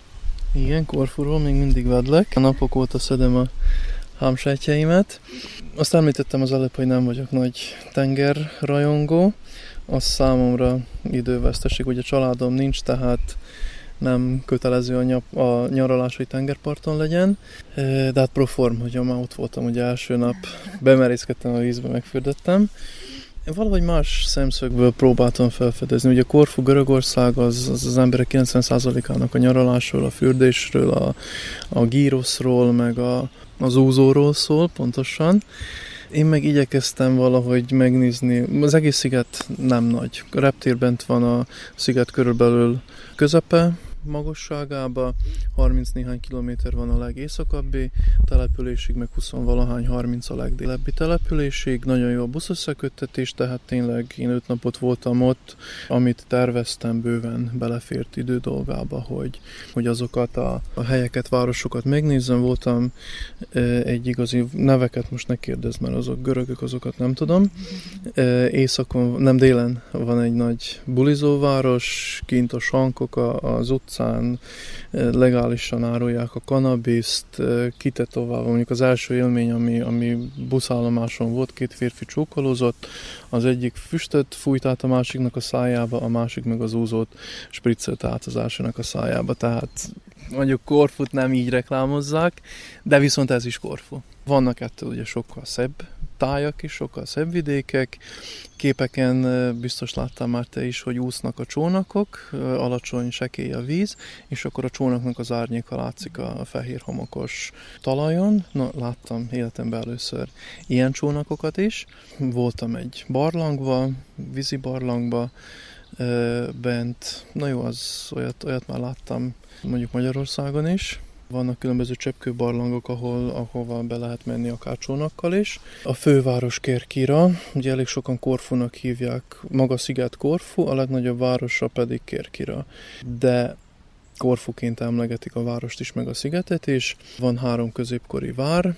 Igen, Korfuról még mindig vedlek. A napok óta szedem a hámsejtjeimet. Azt említettem az előbb, hogy nem vagyok nagy tengerrajongó, az számomra időveszteség. Ugye családom nincs, tehát nem kötelező a, nyap, a nyaralás, hogy tengerparton legyen, de hát proform, hogy már ott voltam, ugye első nap bemerészkedtem a vízbe, megfürdettem. Valahogy más szemszögből próbáltam felfedezni. Ugye Korfu, Görögország az az, az emberek 90%-ának a nyaralásról, a fürdésről, a, a gíroszról, meg a, az úzóról szól pontosan. Én meg igyekeztem valahogy megnézni, az egész sziget nem nagy. A reptér bent van a sziget körülbelül közepe, magasságába, 30 néhány kilométer van a legészakabbi településig, meg 20 valahány 30 a legdélebbi településig. Nagyon jó a buszösszeköttetés, tehát tényleg én öt napot voltam ott, amit terveztem bőven belefért idő dolgába, hogy, hogy azokat a, a helyeket, városokat megnézzem. Voltam e, egy igazi neveket most ne kérdezz, mert azok görögök, azokat nem tudom. E, északon, nem délen van egy nagy bulizóváros, kint a sankok az utcán, utcán legálisan árulják a kanabiszt, kitetoválva. Mondjuk az első élmény, ami, ami buszállomáson volt, két férfi csókolózott, az egyik füstöt fújt át a másiknak a szájába, a másik meg az úzót spriccelt át az elsőnek a szájába, tehát mondjuk Korfut nem így reklámozzák, de viszont ez is Korfu. Vannak ettől ugye sokkal szebb tájak is, sokkal szebb vidékek. Képeken biztos láttam már te is, hogy úsznak a csónakok, alacsony, sekély a víz, és akkor a csónaknak az árnyéka látszik a fehér homokos talajon. Na, láttam életemben először ilyen csónakokat is. Voltam egy barlangba, vízi barlangba, bent, na jó, az olyat, olyat már láttam mondjuk Magyarországon is, vannak különböző cseppkőbarlangok, ahol, ahova be lehet menni akár csónakkal is. A főváros Kerkira, ugye elég sokan Korfunak hívják, maga sziget Korfu, a legnagyobb városa pedig Kerkira. De Korfuként emlegetik a várost is, meg a szigetet is. Van három középkori vár,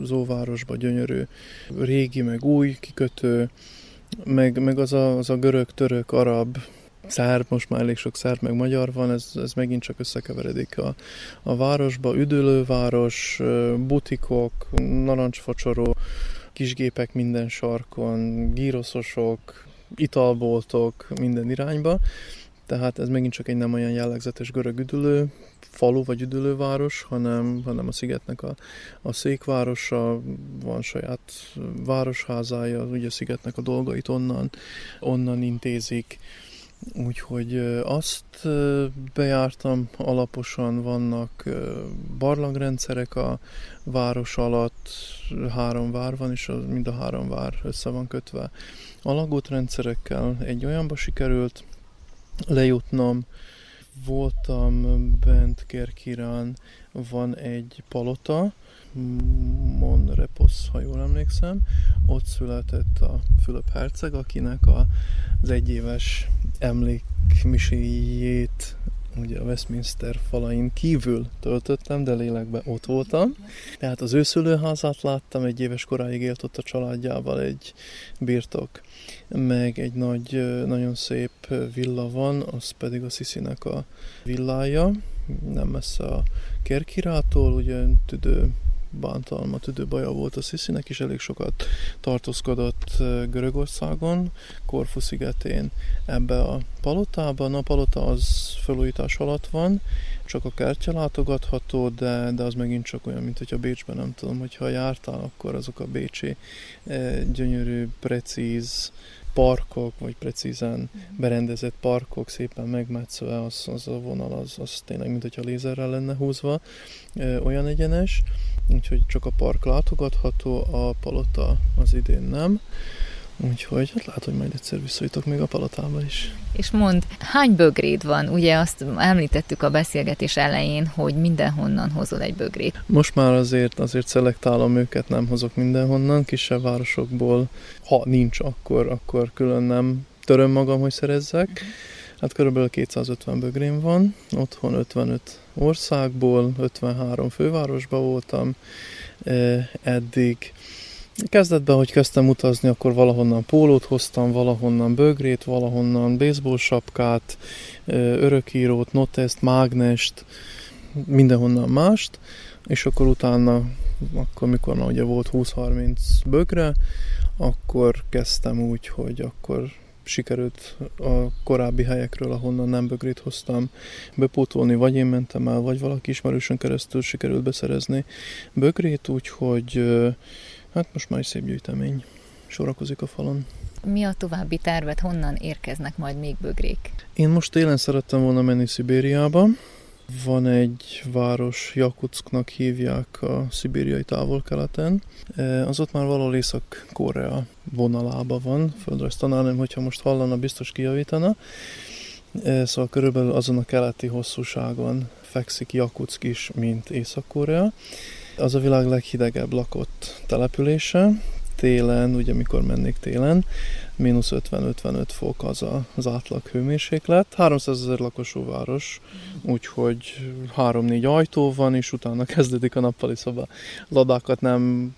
az óvárosban gyönyörű régi, meg új kikötő, meg, meg az a, az a görög, szerb, most már elég sok szerb meg magyar van, ez, ez megint csak összekeveredik a, a városba, üdülőváros, butikok, narancsfacsoró, kisgépek minden sarkon, gíroszosok, italboltok minden irányba, tehát ez megint csak egy nem olyan jellegzetes görög üdülő falu vagy üdülőváros, hanem, hanem a szigetnek a, a székvárosa, van saját városházája, ugye a szigetnek a dolgait onnan, onnan intézik, Úgyhogy azt bejártam alaposan, vannak barlangrendszerek a város alatt, három vár van, és mind a három vár össze van kötve alagútrendszerekkel. Egy olyanba sikerült lejutnom, voltam bent Kerkirán, van egy palota, Monrepos, ha jól emlékszem, ott született a Fülöp Herceg, akinek a, az egyéves emlékmiséjét ugye a Westminster falain kívül töltöttem, de lélekben ott voltam. Tehát az ő láttam, egy éves koráig élt ott a családjával egy birtok, meg egy nagy, nagyon szép villa van, az pedig a Sziszinek a villája, nem messze a Kerkirától, ugye tüdő bántalma, tüdőbaja volt a Sziszinek, és elég sokat tartózkodott Görögországon, Korfu szigetén ebbe a palotában. A palota az felújítás alatt van, csak a kertje látogatható, de, de az megint csak olyan, mint hogyha Bécsben nem tudom, hogyha jártál, akkor azok a bécsi gyönyörű, precíz parkok, vagy precízen mhm. berendezett parkok, szépen megmetszve, az, az a vonal, az, az tényleg, mint hogyha lézerrel lenne húzva, olyan egyenes úgyhogy csak a park látogatható, a palota az idén nem. Úgyhogy hát látom, hogy majd egyszer visszajutok még a palotába is. És mond, hány bögréd van? Ugye azt említettük a beszélgetés elején, hogy mindenhonnan hozol egy bögrét. Most már azért, azért szelektálom őket, nem hozok mindenhonnan, kisebb városokból. Ha nincs, akkor, akkor külön nem töröm magam, hogy szerezzek. Uh-huh Hát körülbelül 250 bögrém van, otthon 55 országból, 53 fővárosban voltam eddig. Kezdetben, hogy kezdtem utazni, akkor valahonnan pólót hoztam, valahonnan bögrét, valahonnan baseball sapkát, örökírót, notest, mágnest, mindenhonnan mást, és akkor utána, akkor mikor már ugye volt 20-30 bögre, akkor kezdtem úgy, hogy akkor sikerült a korábbi helyekről, ahonnan nem bögrét hoztam, bepótolni, vagy én mentem el, vagy valaki ismerősön keresztül sikerült beszerezni bögrét, úgyhogy hát most már egy szép gyűjtemény sorakozik a falon. Mi a további tervet, honnan érkeznek majd még bögrék? Én most télen szerettem volna menni Szibériába, van egy város, Jakutsknak hívják a szibériai távol-keleten. E, az ott már valahol Észak-Korea vonalába van. Földrajz tanárnőm, hogyha most hallana, biztos kijavítana. E, szóval körülbelül azon a keleti hosszúságon fekszik Jakutsk is, mint Észak-Korea. Az a világ leghidegebb lakott települése, télen, ugye mikor mennék télen, mínusz 50-55 fok az a, az átlag hőmérséklet. 300 ezer lakosú város, úgyhogy 3-4 ajtó van, és utána kezdődik a nappali szoba. Ladákat nem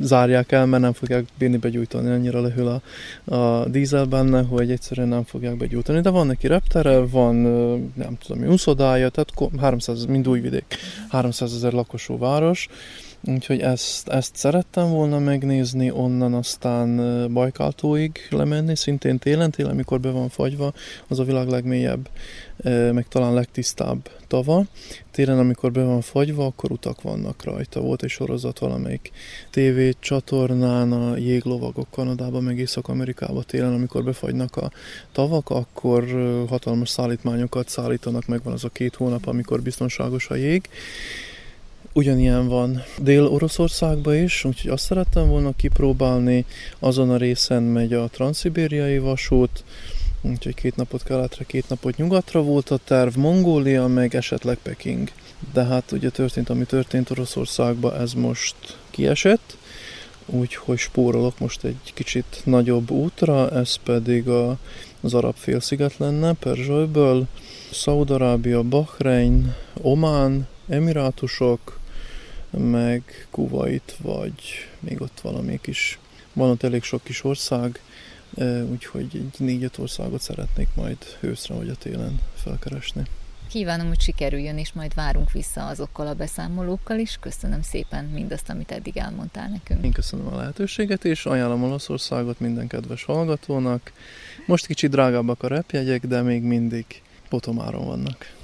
zárják el, mert nem fogják bírni begyújtani, annyira lehűl a, a dízel benne, hogy egyszerűen nem fogják begyújtani. De van neki reptere, van nem tudom, úszodája, tehát 300, mind újvidék, 300 ezer lakosú város, Úgyhogy ezt, ezt szerettem volna megnézni, onnan aztán Bajkáltóig lemenni, szintén télen, télen, amikor be van fagyva, az a világ legmélyebb, meg talán legtisztább tava. Télen, amikor be van fagyva, akkor utak vannak rajta. Volt egy sorozat valamelyik TV csatornán, a jéglovagok Kanadában, meg Észak-Amerikában télen, amikor befagynak a tavak, akkor hatalmas szállítmányokat szállítanak, meg van az a két hónap, amikor biztonságos a jég Ugyanilyen van Dél-Oroszországban is, úgyhogy azt szerettem volna kipróbálni. Azon a részen megy a transzibériai vasút, úgyhogy két napot keletre, két napot nyugatra volt a terv, Mongólia, meg esetleg Peking. De hát ugye történt, ami történt Oroszországban, ez most kiesett, úgyhogy spórolok most egy kicsit nagyobb útra, ez pedig a, az arab félsziget lenne, Perzsolyből, Szaudarábia, Bahrein, Omán, Emirátusok, meg Kuwait, vagy még ott valami kis, van ott elég sok kis ország, úgyhogy egy négy-öt országot szeretnék majd őszre vagy a télen felkeresni. Kívánom, hogy sikerüljön, és majd várunk vissza azokkal a beszámolókkal is. Köszönöm szépen mindazt, amit eddig elmondtál nekünk. Én köszönöm a lehetőséget, és ajánlom Olaszországot minden kedves hallgatónak. Most kicsit drágábbak a repjegyek, de még mindig potomáron vannak.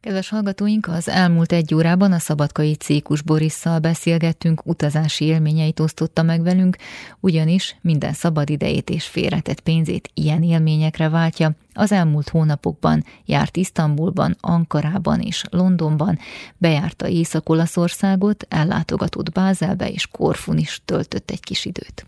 Kedves hallgatóink, az elmúlt egy órában a szabadkai Cékus Borisszal beszélgettünk, utazási élményeit osztotta meg velünk, ugyanis minden szabad idejét és félretett pénzét ilyen élményekre váltja. Az elmúlt hónapokban járt Isztambulban, Ankarában és Londonban, bejárta Észak-Olaszországot, ellátogatott Bázelbe és Korfun is töltött egy kis időt.